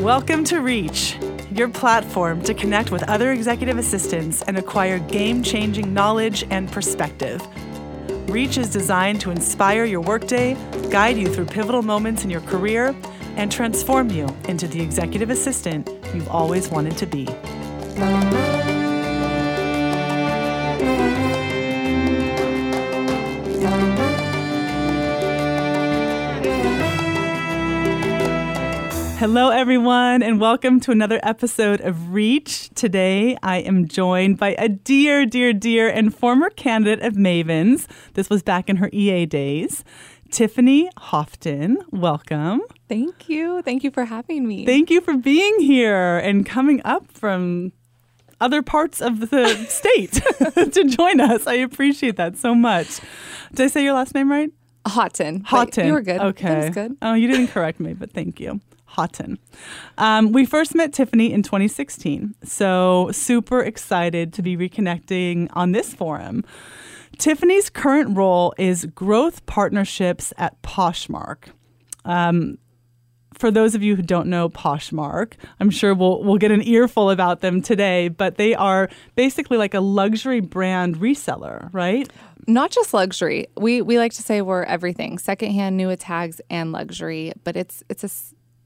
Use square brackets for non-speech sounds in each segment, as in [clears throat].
Welcome to Reach, your platform to connect with other executive assistants and acquire game changing knowledge and perspective. Reach is designed to inspire your workday, guide you through pivotal moments in your career, and transform you into the executive assistant you've always wanted to be. Hello, everyone, and welcome to another episode of Reach. Today, I am joined by a dear, dear, dear, and former candidate of Mavens. This was back in her EA days. Tiffany Houghton, welcome. Thank you. Thank you for having me. Thank you for being here and coming up from other parts of the [laughs] state [laughs] to join us. I appreciate that so much. Did I say your last name right? Houghton. Houghton. You were good. Okay. That was good. Oh, you didn't correct me, but thank you. Houghton. Um, we first met Tiffany in 2016, so super excited to be reconnecting on this forum. Tiffany's current role is growth partnerships at Poshmark. Um, for those of you who don't know Poshmark, I'm sure we'll we'll get an earful about them today, but they are basically like a luxury brand reseller, right? Not just luxury. We we like to say we're everything: secondhand, new tags, and luxury. But it's it's a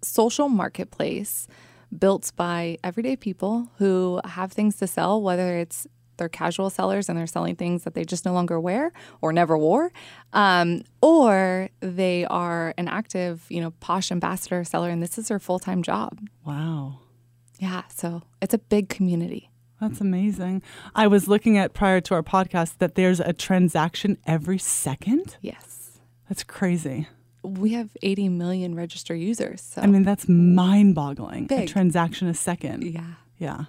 social marketplace built by everyday people who have things to sell, whether it's they're casual sellers and they're selling things that they just no longer wear or never wore, um, or they are an active, you know, posh ambassador seller, and this is their full time job. Wow. Yeah, so it's a big community. That's amazing. I was looking at prior to our podcast that there's a transaction every second. Yes. That's crazy. We have 80 million registered users. So I mean, that's mind boggling. A transaction a second. yeah. Yeah.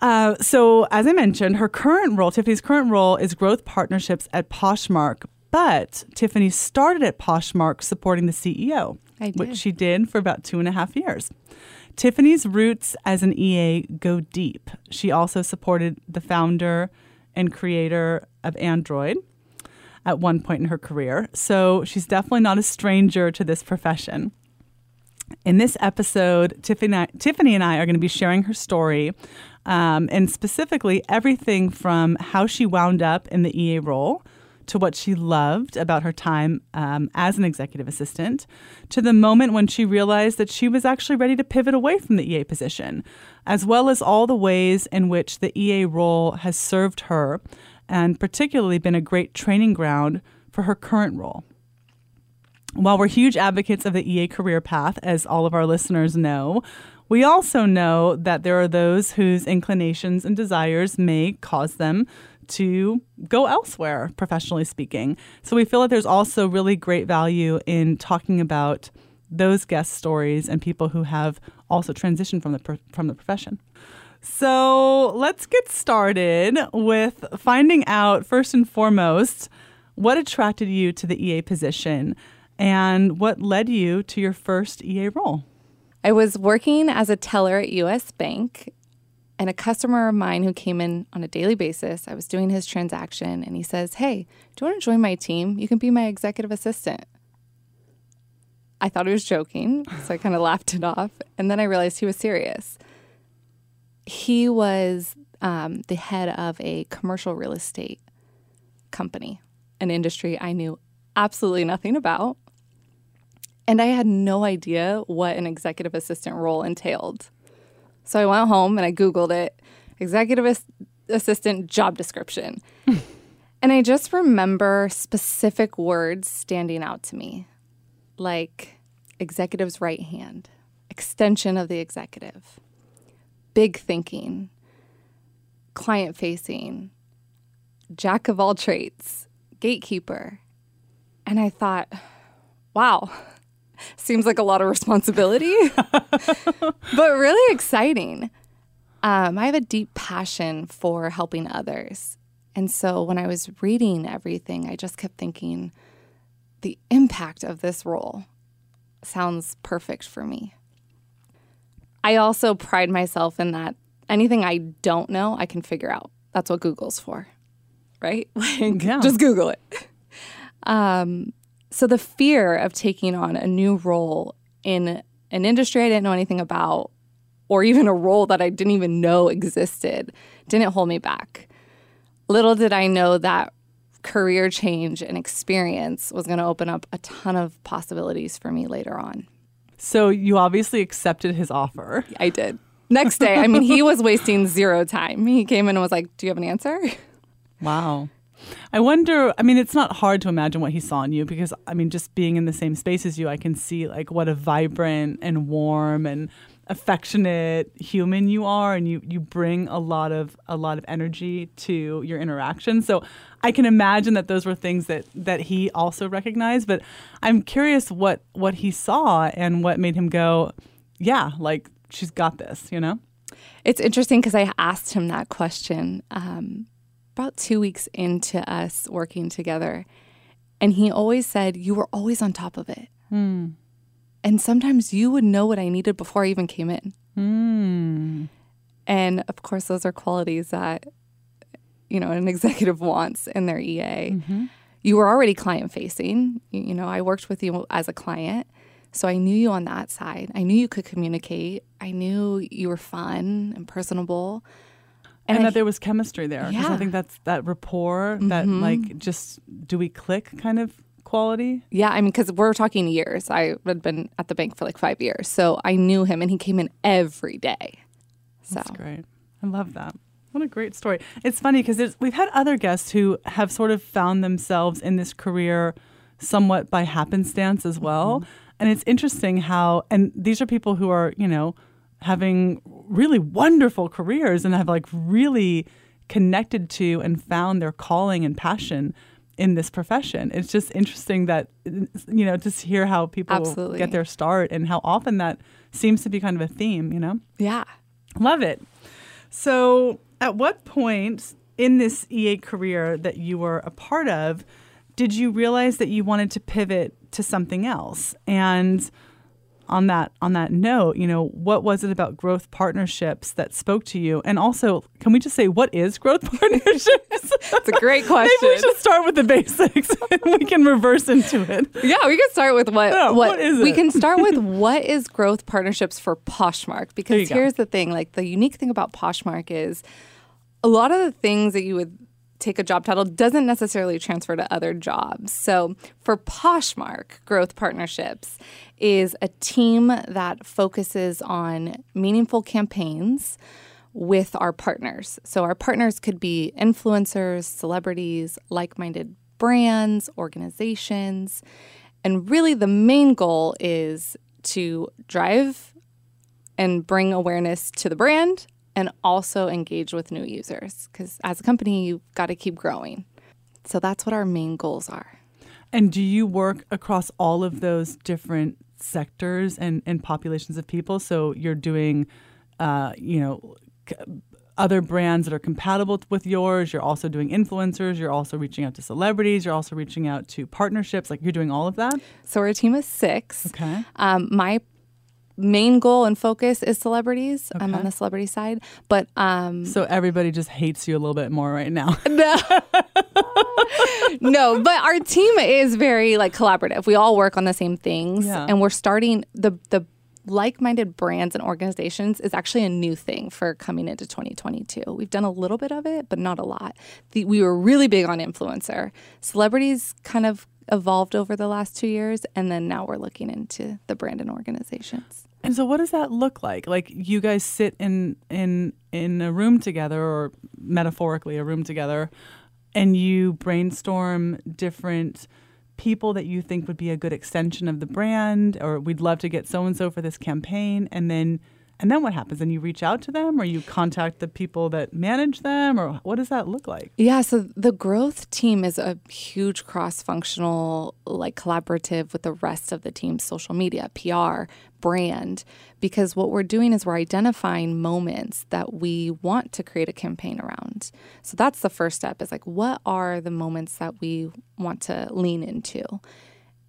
Uh, so, as I mentioned, her current role, Tiffany's current role, is growth partnerships at Poshmark. But Tiffany started at Poshmark supporting the CEO, which she did for about two and a half years. Tiffany's roots as an EA go deep. She also supported the founder and creator of Android at one point in her career. So she's definitely not a stranger to this profession. In this episode, Tiffany, Tiffany and I are going to be sharing her story um, and specifically everything from how she wound up in the EA role to what she loved about her time um, as an executive assistant to the moment when she realized that she was actually ready to pivot away from the EA position, as well as all the ways in which the EA role has served her and particularly been a great training ground for her current role. While we're huge advocates of the EA career path, as all of our listeners know, we also know that there are those whose inclinations and desires may cause them to go elsewhere, professionally speaking. So we feel that there's also really great value in talking about those guest stories and people who have also transitioned from the from the profession. So let's get started with finding out first and foremost what attracted you to the EA position and what led you to your first EA role. I was working as a teller at US Bank, and a customer of mine who came in on a daily basis, I was doing his transaction, and he says, Hey, do you want to join my team? You can be my executive assistant. I thought he was joking, so I kind of [laughs] laughed it off. And then I realized he was serious. He was um, the head of a commercial real estate company, an industry I knew absolutely nothing about. And I had no idea what an executive assistant role entailed. So I went home and I Googled it executive as- assistant job description. [laughs] and I just remember specific words standing out to me like executive's right hand, extension of the executive, big thinking, client facing, jack of all trades, gatekeeper. And I thought, wow, [laughs] seems like a lot of responsibility, [laughs] but really exciting. Um, I have a deep passion for helping others. And so when I was reading everything, I just kept thinking the impact of this role sounds perfect for me. I also pride myself in that anything I don't know, I can figure out. That's what Google's for, right? [laughs] Like, Yeah. just Google it. [laughs] Um, so the fear of taking on a new role in an industry I didn't know anything about or even a role that I didn't even know existed didn't hold me back. Little did I know that career change and experience was going to open up a ton of possibilities for me later on. So you obviously accepted his offer. I did. Next day, I mean, he was [laughs] wasting zero time. He came in and was like, Do you have an answer? Wow. I wonder, I mean, it's not hard to imagine what he saw in you because, I mean, just being in the same space as you, I can see like what a vibrant and warm and affectionate human you are and you you bring a lot of a lot of energy to your interaction. So i can imagine that those were things that that he also recognized but i'm curious what what he saw and what made him go yeah like she's got this you know? It's interesting because i asked him that question um, about two weeks into us working together and he always said you were always on top of it. Hmm. And sometimes you would know what I needed before I even came in. Hmm. And of course, those are qualities that you know an [laughs] executive wants in their EA. Mm-hmm. You were already client facing. You, you know, I worked with you as a client, so I knew you on that side. I knew you could communicate. I knew you were fun and personable. and, I- that there was chemistry there Yeah. Mm-hmm. i think that's that rapport that like just do we click kind of quality Yeah, I mean, because we're talking years. I had been at the bank for like five years, so I knew him, and he came in every day. So That's great. I love that. What a great story. It's funny because we've had other guests who have sort of found themselves in this career somewhat by happenstance as well. Mm-hmm. And it's interesting how, and these are people who are, you know, having really wonderful careers and have like really connected to and found their calling and passion in this profession. It's just interesting that, you know, just hear how people Absolutely. get their start and how often that seems to be kind of a theme, you know? yeah, Love it. So, at what point in this EA career that you were a part of did you realize that you wanted to pivot to something else? And on that on that note, you know, what was it about growth partnerships that spoke to you? And also, can we just say what is growth [laughs] partnerships? it's a great question. [laughs] Maybe we should start with the basics [laughs] and we can reverse into it. Yeah, we can start with what what, what is we can start with what is growth partnerships for Poshmark because go. here's the thing, like the unique thing about Poshmark is a lot of the things that you would take a job title doesn't necessarily transfer to other jobs. So for Poshmark, growth partnerships is a team that focuses on meaningful campaigns with our partners. So our partners could be influencers, celebrities, like-minded brands, organizations, and really the main goal is to drive and bring awareness to the brand and also engage with new users because as a company you've got to keep growing. So that's what our main goals are. And do you work across all of those different sectors and, and populations of people? So you're doing, uh, you know, c- other brands that are compatible with yours. You're also doing influencers. You're also reaching out to celebrities. You're also reaching out to partnerships. Like you're doing all of that. So we're a team of 6. Okay. Um, my main goal and focus is celebrities. I'm on the celebrity side, but um, So everybody just hates you a little bit more right now. [laughs] no. no, but our team is very like collaborative. We all work on the same things Yeah. and we're starting the the like-minded brands and organizations is actually a new thing for coming into 2022. We've done a little bit of it, but not a lot. The, we were really big on influencer. Celebrities kind of evolved over the last 2 years and then now we're looking into the brand and organizations. And so, what does that look like? Like, you guys sit in in in a room together, or metaphorically, a room together, and you brainstorm different people that you think would be a good extension of the brand, or we'd love to get so and so for this campaign, and then and then what happens? And you reach out to them, or you contact the people that manage them, or what does that look like? Yeah, so the growth team is a huge cross-functional like collaborative with the rest of the team, social media, PR, brand, because what we're doing is we're identifying moments that we want to create a campaign around. So that's the first step is like what are the moments that we want to lean into?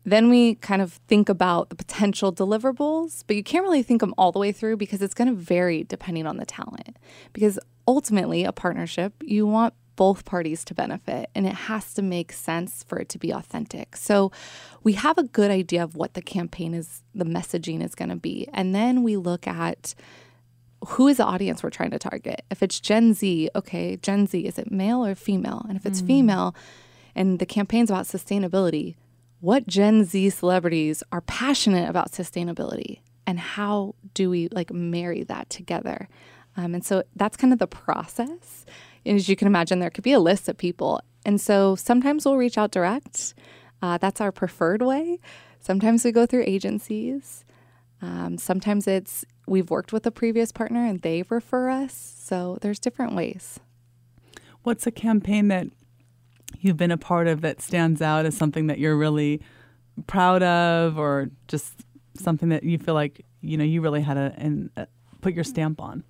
Then we kind of think about the potential deliverables, but you can't really think them all the way through because it's going to vary depending on the talent. Because ultimately, a partnership, you want both parties to benefit and it has to make sense for it to be authentic. So we have a good idea of what the campaign is, the messaging is going to be. And then we look at who is the audience we're trying to target. If it's Gen Z, okay, Gen Z, is it male or female? And if it's mm. female and the campaign's about sustainability, what Gen Z celebrities are passionate about sustainability and how do we like marry that together? Um, and so that's kind of the process. And as you can imagine, there could be a list of people. And so sometimes we'll reach out direct. Uh, that's our preferred way. Sometimes we go through agencies. Um, sometimes it's we've worked with a previous partner and they refer us. So there's different ways. What's a campaign that you've been a part of that stands out as something that you're really proud of or just something that you feel like you know you really had to and put your stamp on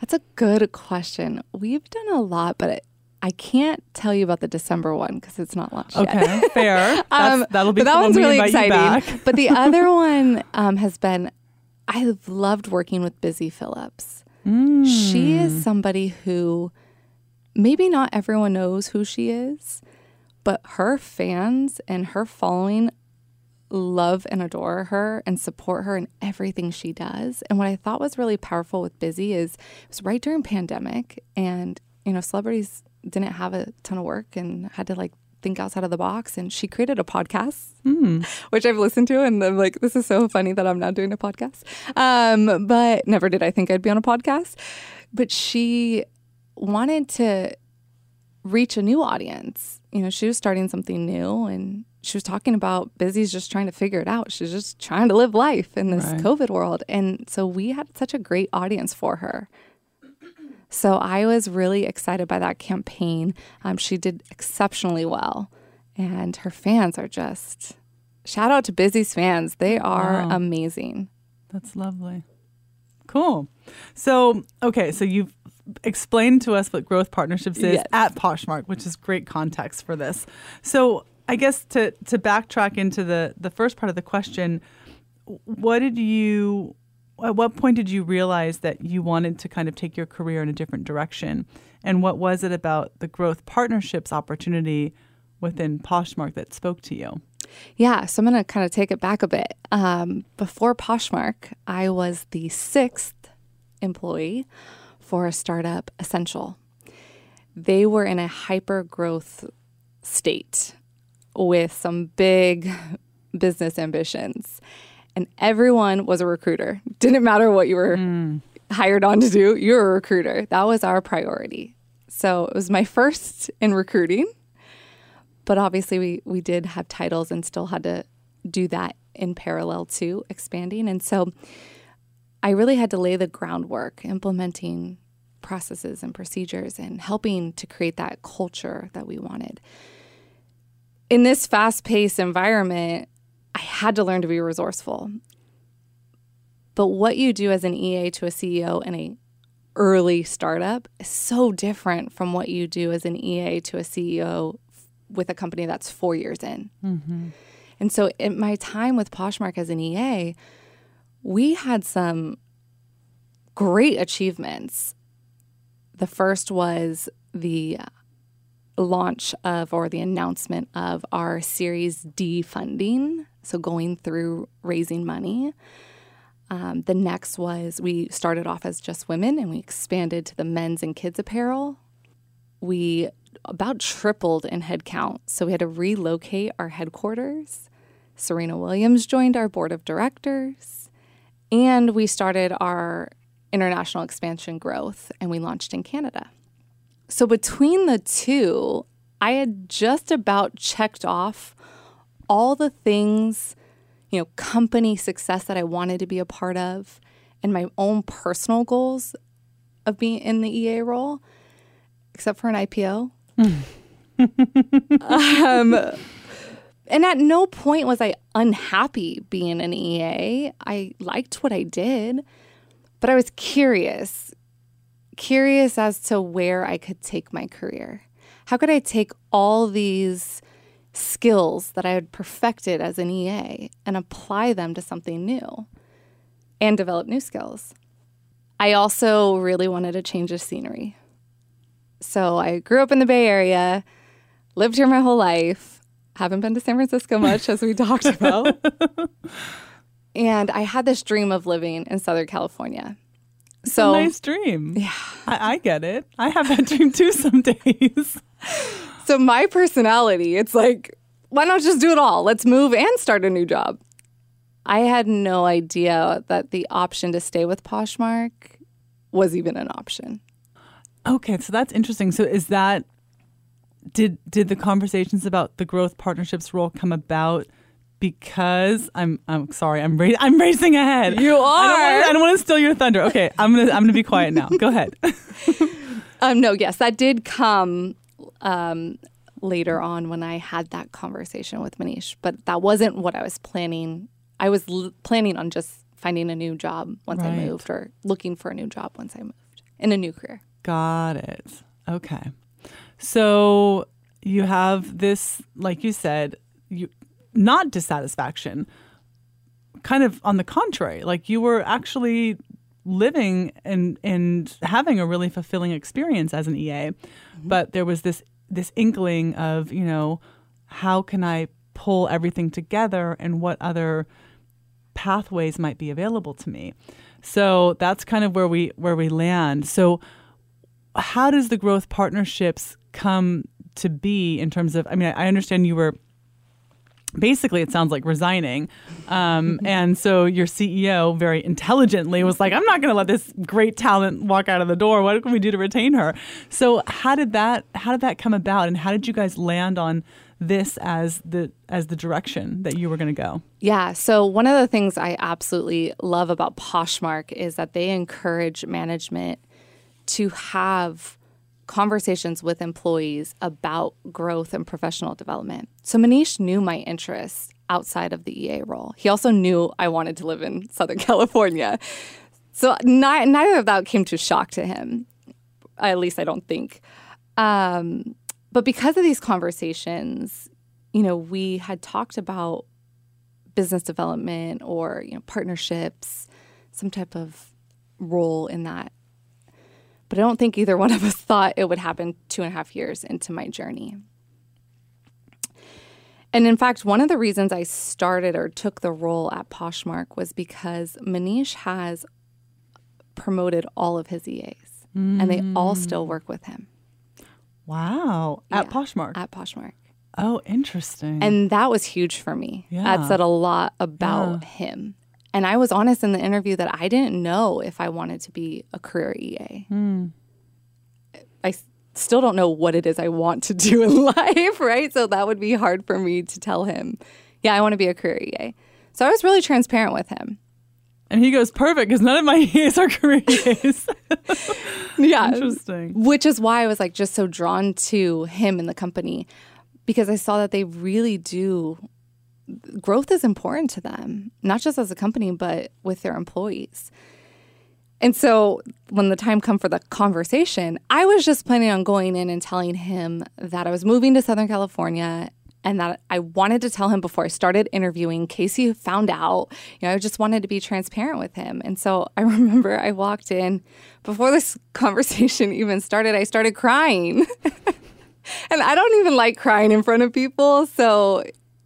that's a good question we've done a lot but it, I can't tell you about the December one because it's not launched okay, yet. Okay, fair. [laughs] um, that'll be that one's really exciting. [laughs] but the [laughs] other one um, has been I've loved working with Busy Phillips. Mm. She is somebody who maybe not everyone knows who she is, but her fans and her following love and adore her and support her in everything she does. And what I thought was really powerful with Busy is it was right during pandemic and you know celebrities didn't have a ton of work and had to like think outside of the box and she created a podcast mm. [laughs] which i've listened to and i'm like this is so funny that i'm now doing a podcast um, but never did i think i'd be on a podcast but she wanted to reach a new audience. You know, she was starting something new and she was talking about Busy's just trying to figure it out. She's just trying to live life in this right. COVID world. And so we had such a great audience for her. So I was really excited by that campaign. Um, she did exceptionally well. And her fans are just shout out to Busy's fans. They are wow. amazing. That's lovely. Cool. So, okay, so you've explain to us what growth partnerships is yes. at Poshmark, which is great context for this. So I guess to to backtrack into the the first part of the question, what did you at what point did you realize that you wanted to kind of take your career in a different direction? And what was it about the growth partnerships opportunity within Poshmark that spoke to you? Yeah, so I'm going to kind of take it back a bit. Um, before Poshmark, I was the sixth employee for a startup Essential. They were in a hyper growth state with some big [laughs] business ambitions. And everyone was a recruiter. Didn't matter what you were mm. hired on to do, you were a recruiter. That was our priority. So it was my [laughs] first in recruiting. But obviously, we, we did have titles and still had to do that in parallel to expanding. And so I really had to lay the groundwork implementing processes and procedures and helping to create that culture that we wanted. In this fast paced environment, I had to learn to be resourceful. But what you do as an EA to a CEO in a early startup is so different from what you do as an EA to a CEO with a company that's four years in. Mm-hmm. And so, in my time with Poshmark as an EA, we had some great achievements the first was the launch of or the announcement of our Series D funding, so going through raising money. Um, the next was we started off as just women and we expanded to the men's and kids apparel. We about tripled in headcount, so we had to relocate our headquarters. Serena Williams joined our board of directors, and we started our international expansion growth, and we launched in Canada. So between the two, I had just about checked off all the things, you know, company success that I wanted to be a part of and my own personal goals of being in the EA role, except for an IPO. [laughs] um, and at no point was I unhappy being an EA. I liked what I did. But I was curious, curious as to where I could take my career. How could I take all these skills that I had perfected as an EA and apply them to something new and develop new skills? I also really wanted to change the scenery. So I grew up in the Bay Area, lived here my whole life, haven't been to San Francisco much, as we talked about. [laughs] and I had this dream of living in Southern California. So nice dream. Yeah. I, I get it. I have that dream too [laughs] some days. So my personality, it's like, why not just do it all? Let's move and start a new job. I had no idea that the option to stay with Poshmark was even an option. Okay, so that's interesting. So is that did did the conversations about the growth partnerships role come about because I'm I'm sorry I'm ra- I'm racing ahead. You are. I don't want to steal your thunder. Okay, I'm gonna I'm gonna be quiet now. Go ahead. [laughs] um, no, yes, that did come um, later on when I had that conversation with Manish, but that wasn't what I was planning. I was l- planning on just finding a new job once right. I moved, or looking for a new job once I moved in a new career. Got it. Okay. So you have this, like you said, you not dissatisfaction. Kind of on the contrary, like you were actually living and and having a really fulfilling experience as an EA, mm-hmm. but there was this this inkling of you know how can I pull everything together and what other pathways might be available to me. So that's kind of where we where we land. So how does the growth partnerships come to be in terms of? I mean, I understand you were basically it sounds like resigning. Um, [laughs] and so your ceo very intelligently was like i'm not going to let this great talent walk out of the door. What can we do to retain her? So how did that how did that come about? And how did you guys land on this as the as the direction that you were going to go? Yeah so one of the things i absolutely love about poshmark is that they encourage management to have conversations with employees about growth and professional development. So Manish knew my interests outside of the EA role. He also knew I wanted to live in Southern [laughs] California. So ni- neither of that came to shock to him. At least I don't think. Um, but because of these conversations, you know, we had talked about business development or you know partnerships, some type of role in that but I don't think either one of us [laughs] thought it would happen two and a half years into my journey. And in fact, one of the reasons I started or took the role at Poshmark was because Manish has promoted all of his EAs, mm. and they all still work with him. Wow. At yeah, Poshmark? At Poshmark. Oh, interesting. And that was huge for me. Yeah. That said a lot about yeah. him. And I was honest in the interview that I didn't know if I wanted to be a career EA. Mm. I still don't know what it is I want to do in [laughs] life, right? So that would be hard for me to tell him, yeah, I want to be a career EA. So I was really transparent with him. And he goes, perfect, because none of my [laughs] EAs are career EAs. [laughs] yeah. Interesting. Which is why I was like just so drawn to him and the company because I saw that they really do growth is important to them, not just as a company, but with their employees. And so when the time come for the conversation, I was just planning on going in and telling him that I was moving to Southern California and that I wanted to tell him before I started interviewing in case he found out. You know, I just wanted to be transparent with him. And so [laughs] I remember I walked in before this [laughs] conversation even started, I started crying. [laughs] and I don't even like crying in front of people. So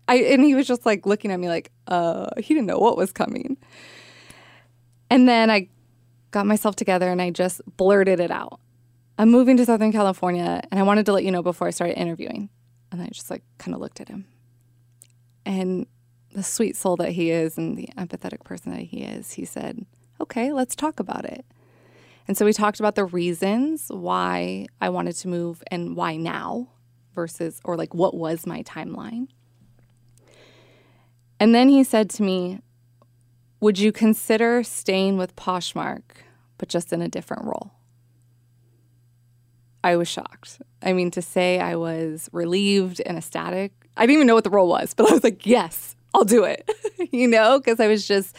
I and he was just like looking at me like, uh, he didn't know what was coming. And then I got myself together and I just blurted it out. I'm moving to Southern California and I wanted to let you know before I started interviewing. And I just like kind of looked at him. And the sweet soul that he is and the empathetic person that he is, he said, Okay, let's talk about it. And so we talked about the reasons why I wanted to move and why now versus, or like what was my timeline. And then he said to me, Would you consider staying with Poshmark, but just in a different role? I was shocked. I mean, to say I was relieved and ecstatic, I didn't even know what the role was, [laughs] but I was like, Yes, I'll do it, [laughs] you know, because I was just,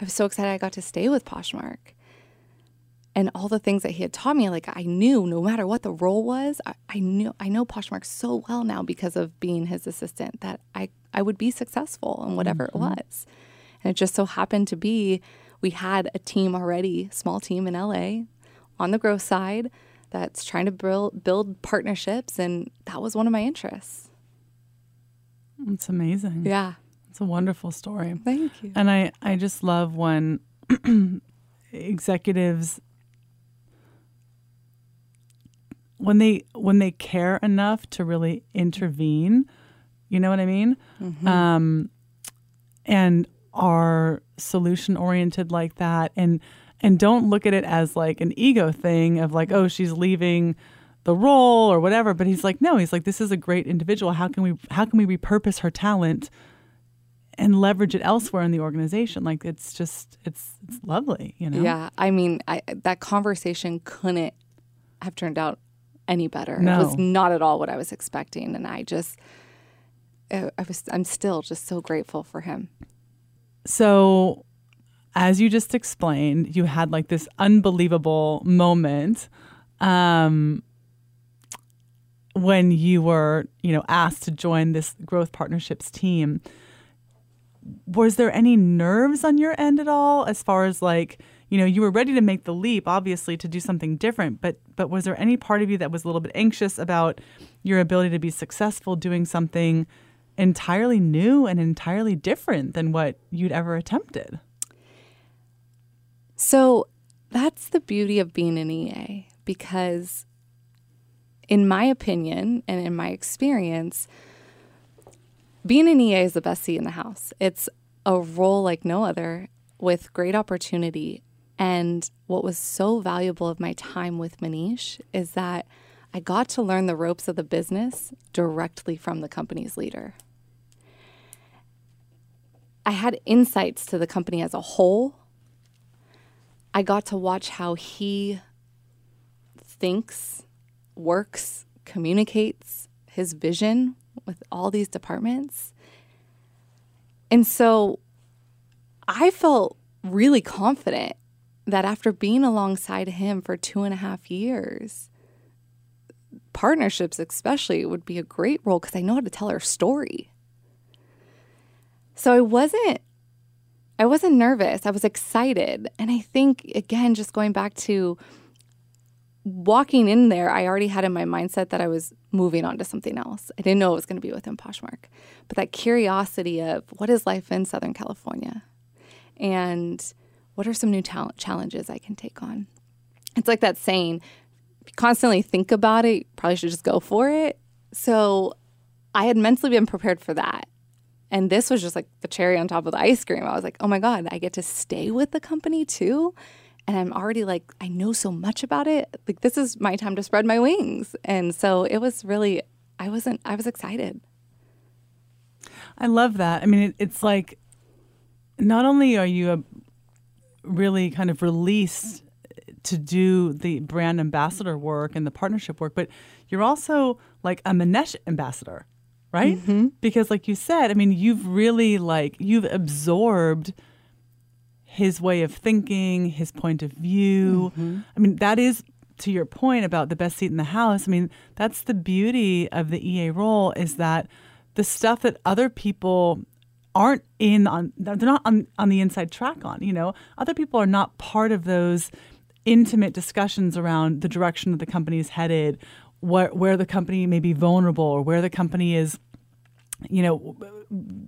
I was so excited I got to stay with Poshmark and all the things that he had taught me like i knew no matter what the role was i, I knew i know poshmark so well now because of being his assistant that i i would be successful in whatever mm-hmm. it was and it just so happened to be we had a team already small team in la on the growth side that's trying to build build partnerships and that was one of my interests. It's amazing. Yeah. It's a wonderful story. Thank you. And I, I just love when [clears throat] executives when they when they care enough to really intervene, you know what I mean? Um, and are solution oriented like that and and don't look at it as like an ego thing of like, oh, she's leaving the role or whatever. But he's like, no, he's like, this is a great individual. How can we how can we repurpose her talent and leverage it elsewhere in the organization? Like it's just it's it's lovely, you know? Yeah, I mean, I, that conversation couldn't have turned out any better. No. It was not at all what I was expecting, and I just, I I was, I'm still just so grateful for him. So, as you just explained, you had like this unbelievable moment um, when you were, you know, asked to join this growth partnerships team. Was there any nerves on your end at all, as far as like, you know, you were ready to make the leap, obviously, to do something different, but but was there any part of you that was a little bit anxious about your ability to be successful doing something? entirely new and entirely different than what you'd ever attempted. So that's the beauty of being an EA because, in my opinion and in my experience, being an EA is the best seat in the house. It's a role like no other with great opportunity. And what was so valuable of my time with Manish is that I got to learn the ropes of the business directly from the company's leader. I had insights to the company as a whole. I got to watch how he thinks, works, communicates his vision with all these departments. And so I felt really confident that after being alongside him for two and a half years, partnerships especially would be a great role because I know how to tell her story. So I wasn't I wasn't nervous. I was excited. And I think again just going back to walking in there, I already had in my mindset that I was moving on to something else. I didn't know it was going to be within Poshmark. But that curiosity of what is life in Southern California? And what are some new talent challenges I can take on? It's like that saying, constantly think about it, probably should just go for it. So I had mentally been prepared for that. And this was just like the cherry on top of the ice cream. I was like, oh my God, I get to stay with the company too. And I'm already like, I know so much about it. Like, this is my time to spread my wings. And so it was really, I wasn't, I was excited. I love that. I mean, it, it's like not only are you a really kind of released to do the brand ambassador work and the partnership work, but you're also like a Manish ambassador, right? Mm-hmm. Because, like you said, I mean, you've really like you've absorbed his way of thinking, his point of view. Mm-hmm. I mean, that is to your point about the best seat in the house. I mean, that's the beauty of the EA role is that the stuff that other people aren't in on they're not on, on the inside track on, you know. Other people are not part of those intimate discussions around the direction that the company is headed, where where the company may be vulnerable or where the company is you know,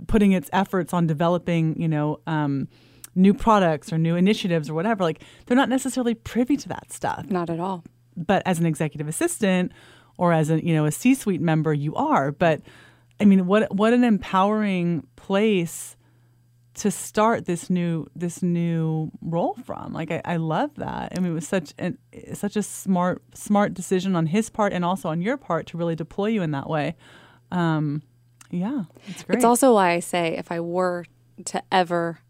putting its efforts on developing, you know, um, new products or new initiatives or whatever. Like they're not necessarily privy to that stuff. Not at all. But as an executive assistant or as a you know a C-suite member, you are. But I mean, what what an empowering place to start this new this new role from. Like I, I love that. I mean, it was such an such a smart smart decision on his part and also on your part to really deploy you in that way. Um, yeah, it's great. It's also why I say if I were to ever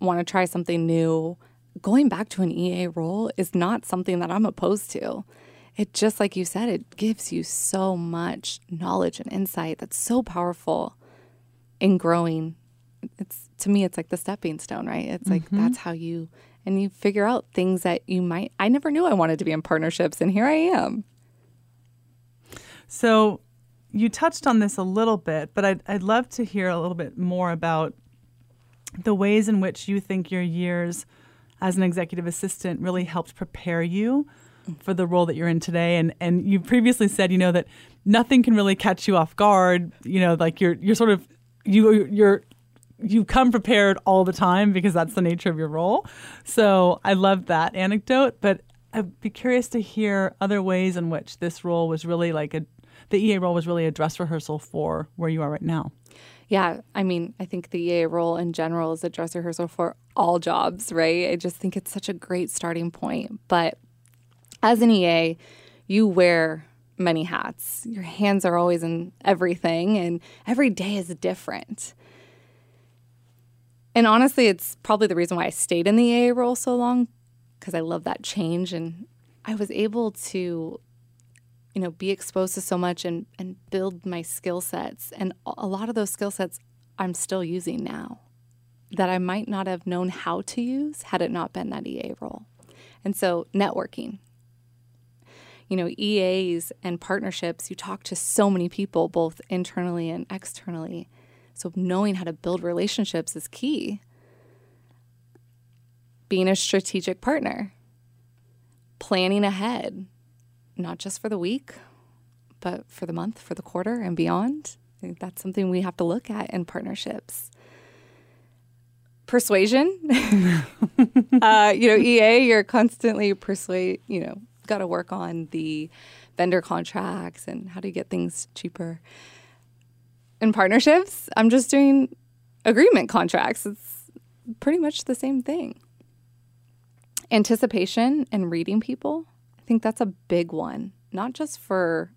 want to try something new, going back to an EA role is not something that I'm opposed to. It just like you said, it gives you so much knowledge and insight that's so powerful in growing. It's to me, it's like the stepping stone, right? It's like mm-hmm. that's how you and you figure out things that you might. I never knew I wanted to be in partnerships, and here I am. So you touched on this a little bit, but I'd, I'd love to hear a little bit more about the ways in which you think your years as an executive assistant really helped prepare you for the role that you're in today. And and you previously said, you know, that nothing can really catch you off guard. You know, like you're you're sort of you you're you come prepared all the time because that's the nature of your role. So I love that anecdote, but I'd be curious to hear other ways in which this role was really like a the EA role was really a dress rehearsal for where you are right now. Yeah, I mean, I think the EA role in general is a dress rehearsal for all jobs, right? I just think it's such a great starting point. But as an EA, you wear many hats. Your hands are always in everything, and every day is different. And honestly, it's probably the reason why I stayed in the EA role so long because I love that change. And I was able to you know, be exposed to so much and, and build my skill sets. And a lot of those skill sets I'm still using now that I might not have known how to use had it not been that EA role. And so, networking. You know, EAs and partnerships, you talk to so many people, both internally and externally. So, knowing how to build relationships is key. Being a strategic partner, planning ahead, not just for the week, but for the month, for the quarter, and beyond. That's something we have to look at in partnerships. Persuasion, [laughs] uh, you know, EA, you're constantly persuade, you know, got to work on the vendor contracts and how to get things cheaper. In partnerships, I'm just doing agreement contracts. It's pretty much the same thing. Anticipation and reading people I think that's a big one, not just for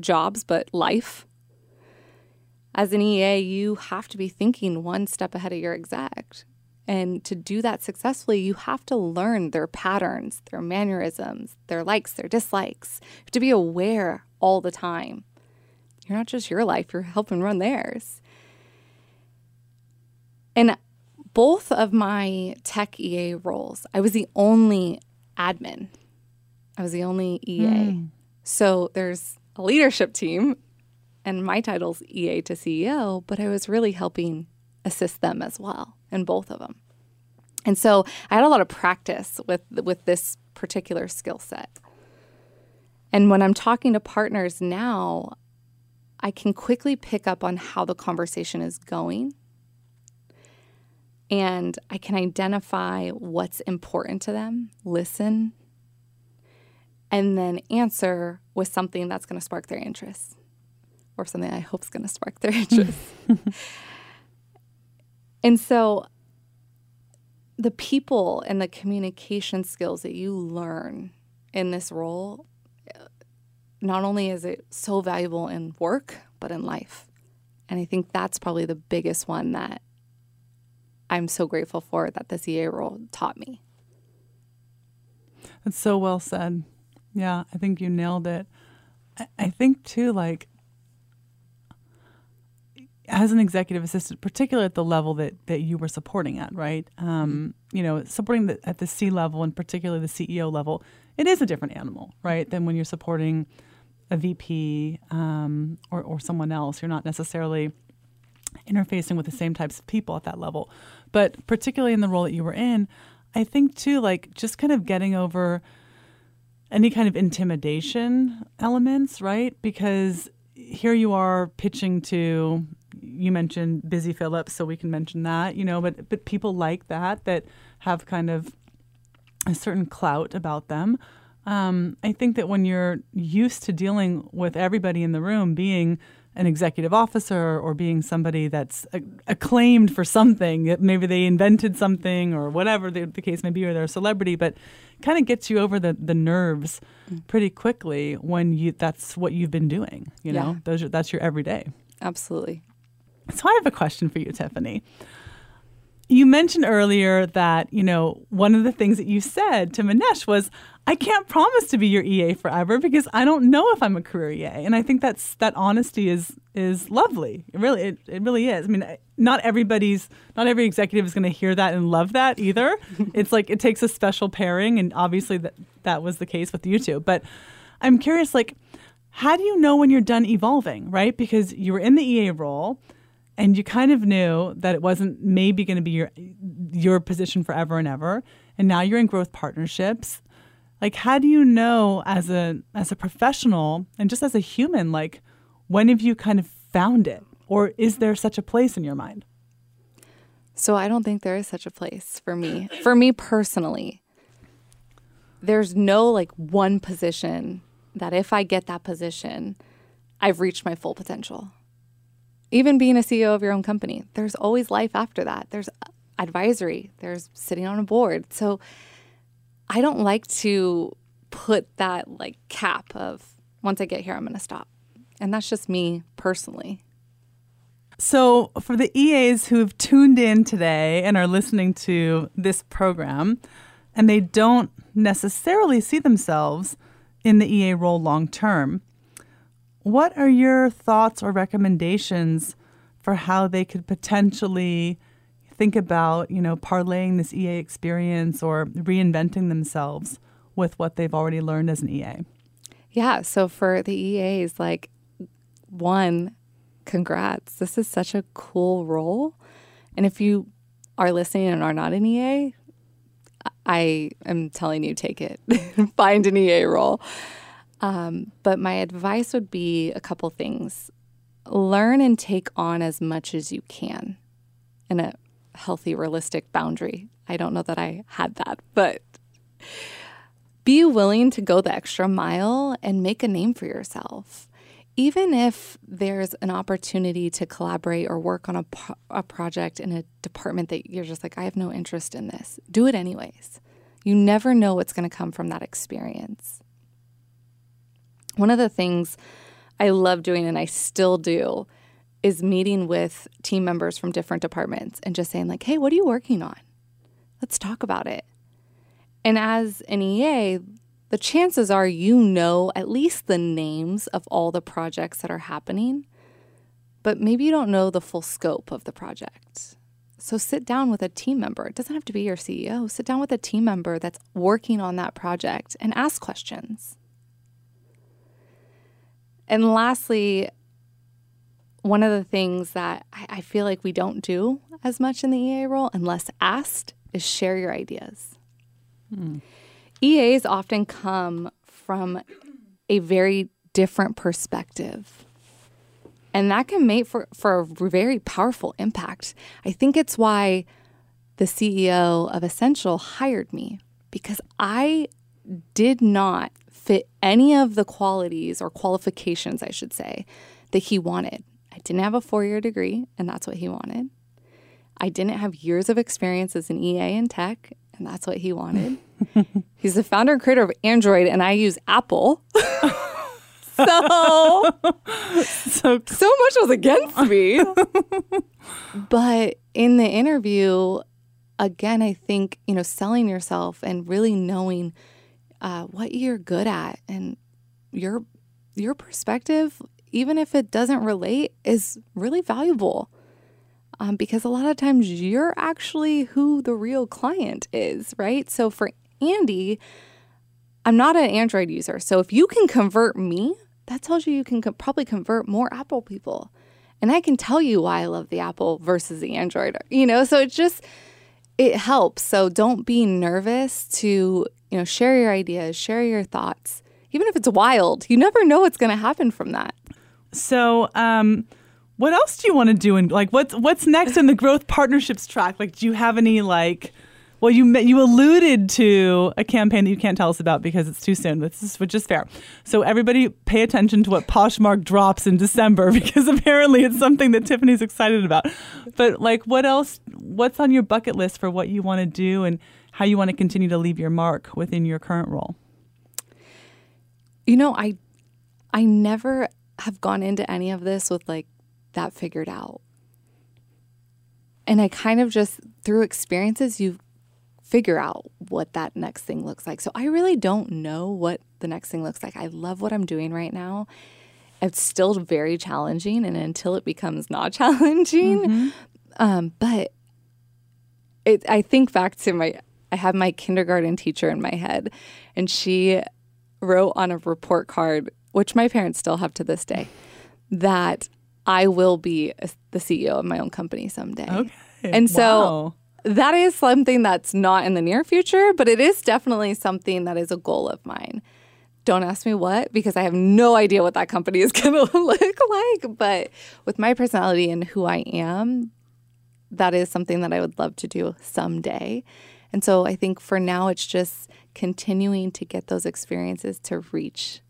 jobs, but life. As an EA, you have to be thinking one step ahead of your exec. And to do that successfully, you have to learn their patterns, their mannerisms, their likes, their dislikes. You have to be aware all the time. You're not just your life, you're helping run theirs. And both of my tech EA roles, I was the only admin I was the only EA. Mm. So there's a leadership team, and my title's EA to CEO, but I was really helping assist them as well, and both of them. And so I had a lot of practice with with this particular skill set. And when I'm talking to partners now, I can quickly pick up on how the conversation is going. And I can identify what's important to them, listen, and then answer with something that's going to spark their interest or something I hope is going to spark their [laughs] interest. [laughs] and so the people and the communication skills that you learn in this role not only is it so valuable in work but in life. And i think that's probably the biggest one that i'm so grateful for that the EA role taught me. That's so well said. Yeah, I think you nailed it. I, think too, like as an executive assistant, particularly at the level that, that you were supporting at, right? Um, mm-hmm. you know, supporting the, at the C level and particularly the CEO level, it is a different animal, right? Than when you're supporting a VP um, or, or someone else. You're not necessarily interfacing with the same types of people at that level. But particularly in the role that you were in, I think too, like just kind of getting over – any kind of intimidation elements, right? Because here you are pitching to you mentioned Busy Phillips, so we can mention that, you know, but but people like that that have kind of a certain clout about them. Um, I think that when you're used to dealing with everybody in the room being an executive officer or being somebody that's acclaimed for something. Maybe they invented something or whatever the, the case may be, or they're a celebrity, but kind of gets you over the, the nerves mm. pretty quickly when you that's what you've been doing. You know, yeah. those are, that's your everyday. Absolutely. So I have a question for you, Tiffany. You mentioned earlier that, you know, one of the things that you said to Manish was, I can't promise to be your EA forever because I don't know if I'm a career EA. And I think that's that honesty is is lovely. It really it, it really is. I mean, not everybody's not every executive is going to hear that and love that either. [laughs] it's like it takes a special pairing and obviously that that was the case with you two. But I'm curious like how do you know when you're done evolving, right? Because you were in the EA role and you kind of knew that it wasn't maybe going to be your your position forever and ever and now you're in growth partnerships Like how do you know as a as a professional and just as a human like when have you kind of found it or is there such a place in your mind? So I don't think there is such a place for me. For me personally, there's no like one position that if I get that position, I've reached my full potential. Even being a CEO of your own company, there's always life after that. There's advisory, there's sitting on a board. So I don't like to put that like cap of once I get here, I'm going to stop. And that's just me personally. So, for the EAs who have tuned in today and are listening to this program, and they don't necessarily see themselves in the EA role long term, what are your thoughts or recommendations for how they could potentially think about, you know, parlaying this EA experience or reinventing themselves with what they've already learned as an EA? Yeah. So for the EAs, like one, congrats. This is such a cool role. And if you are listening and are not an EA, I am telling you, take it, [laughs] find an EA role. Um, but my advice would be a couple things learn and take on as much as you can in a healthy, realistic boundary. I don't know that I had that, but be willing to go the extra mile and make a name for yourself even if there's an opportunity to collaborate or work on a, a project in a department that you're just like, I have no interest in this, do it anyways. You never know what's going to come from that experience. One of the things I love doing and I still do is meeting with team members from different departments and just saying, like, hey, what are you working on? Let's talk about it. And as an EA, the chances are you know at least the names of all the projects that are happening, but maybe you don't know the full scope of the project. So sit down with a team member. It doesn't have to be your CEO. Sit down with a team member that's working on that project and ask questions. And lastly, one of the things that I, feel like we don't do as much in the EA role unless asked is share your ideas. Hmm. EAs often come from a very different perspective. And that can make for, for a very powerful impact. I think it's why the CEO of Essential hired me because I did not fit any of the qualities or qualifications, I should say, that he wanted. I didn't have a four year degree, and that's what he wanted. I didn't have years of experience as an EA in tech, and that's what he wanted. [laughs] He's the founder and creator of Android, and I use Apple. [laughs] so, so, so much was against me. [laughs] but in the interview, again, I think, you know, selling yourself and really knowing uh, what you're good at and your your perspective, even if it doesn't relate, is really valuable um, because a lot of times you're actually who the real client is, right? So for Andy, I'm not an Android user. So if you can convert me, that tells you you can co- probably convert more Apple people. And I can tell you why I love the Apple versus the Android, you know? So it just, it helps. So don't be nervous to, you know, share your ideas, share your thoughts. Even if it's wild, you never know what's going to happen from that. So, um, what else do you want to do? And like, what's what's next in the growth partnerships track? Like, do you have any like? Well, you you alluded to a campaign that you can't tell us about because it's too soon, which is, which is fair. So everybody, pay attention to what Poshmark drops in December [laughs] because apparently it's something that Tiffany's excited about. But like, what else? What's on your bucket list for what you want to do and how you want to continue to leave your mark within your current role? You know, I I never have gone into any of this with like that figured out. And I kind of just, through experiences, you figure out what that next thing looks like. So I really don't know what the next thing looks like. I love what I'm doing right now. It's still very challenging, and until it becomes not [laughs] challenging, mm-hmm. um, but it. I think back to my. I have my kindergarten teacher in my head, and she wrote on a report card, which my parents still have to this day, that I will be a, the CEO of my own company someday. Okay. And so wow. that is something that's not in the near future, but it is definitely something that is a goal of mine. Don't ask me what, because I have no idea what that company is [laughs] going to look like. But with my personality and who I am, that is something that I would love to do someday. And so I think for now, it's just continuing to get those experiences to reach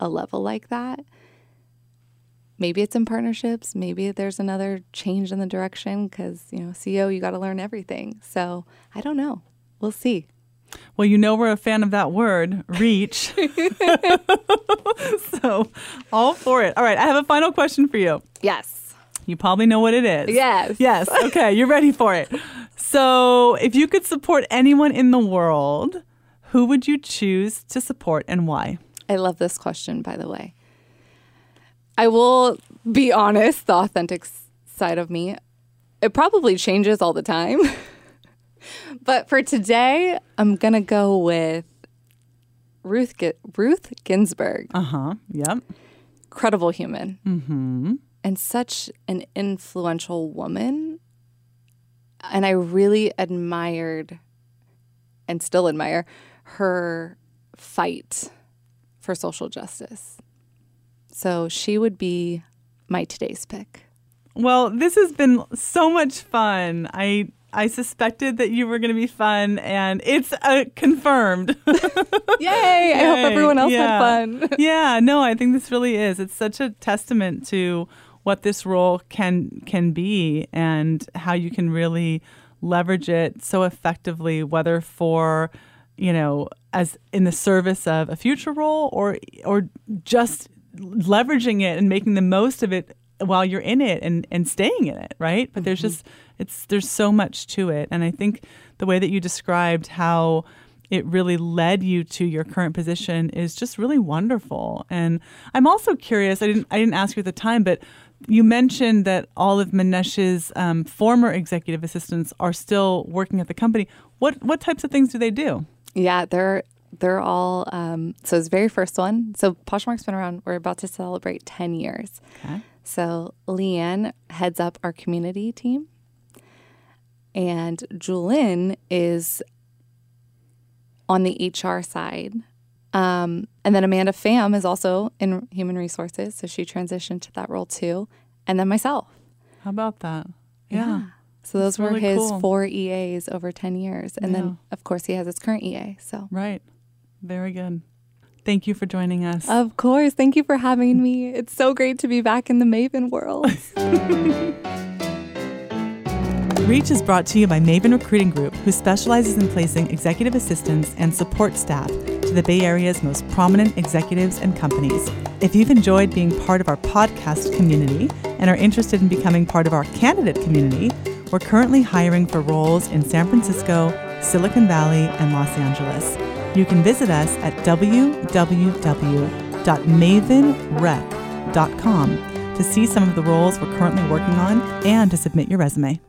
a level like that. Maybe it's in partnerships. Maybe there's another change in the direction because, you know, CEO, you got to learn everything. So I don't know. We'll see. Well, you know we're a fan of that word, reach. [laughs] [laughs] so, all for it. All right, I have a final question for you. Yes. You probably know what it is. Yes. Yes. Okay, you're ready for it. So, if you could support anyone in the world, who would you choose to support and why? I love this question, by the way. I will be honest, the authentic side of me, it probably changes all the time. [laughs] but for today, I'm going to go with Ruth Ruth Ginsburg. Uh-huh. Yep. Credible human. Mm-hmm. And such an influential woman. And I really admired and still admire her fight for social justice. So she would be my today's pick. Well, this has been so much fun. I I suspected that you were going to be fun, and it's uh, confirmed. Yay! [laughs] Yay! I hope everyone else yeah. had fun. yeah, no, I think this really is. It's such a testament to what this role can can be, and how you can really leverage it so effectively, whether for you know as in the service of a future role or or just leveraging it and making the most of it while you're in it and, and staying in it, right? But mm-hmm. there's just it's there's so much to it. And I think the way that you described how it really led you to your current position is just really wonderful. And I'm also curious, I didn't I didn't ask you at the time, but you mentioned that all of Manish's um, former executive assistants are still working at the company. What what types of things do they do? Yeah, they're they're all um, so his very first one. So Poshmark's been around. We're about to celebrate ten years. Okay. So Leanne heads up our community team, and Julin is on the HR side. Um, and then Amanda Pham is also in human resources, so she transitioned to that role too. And then myself. How about that? Yeah. yeah. So those That's were really his cool. four EAs over 10 years. And yeah. then, of course, he has his current EA. So, right. Very good. Thank you for joining us. Of course. Thank you for having me. It's so great to be back in the Maven world. [laughs] Reach is brought to you by Maven Recruiting Group, who specializes in placing executive assistants and support staff the Bay Area's most prominent executives and companies. If you've enjoyed being part of our podcast community and are interested in becoming part of our candidate community, we're currently hiring for roles in San Francisco, Silicon Valley, and Los Angeles. You can visit us at www.mavenrec.com to see some of the roles we're currently working on and to submit your resume.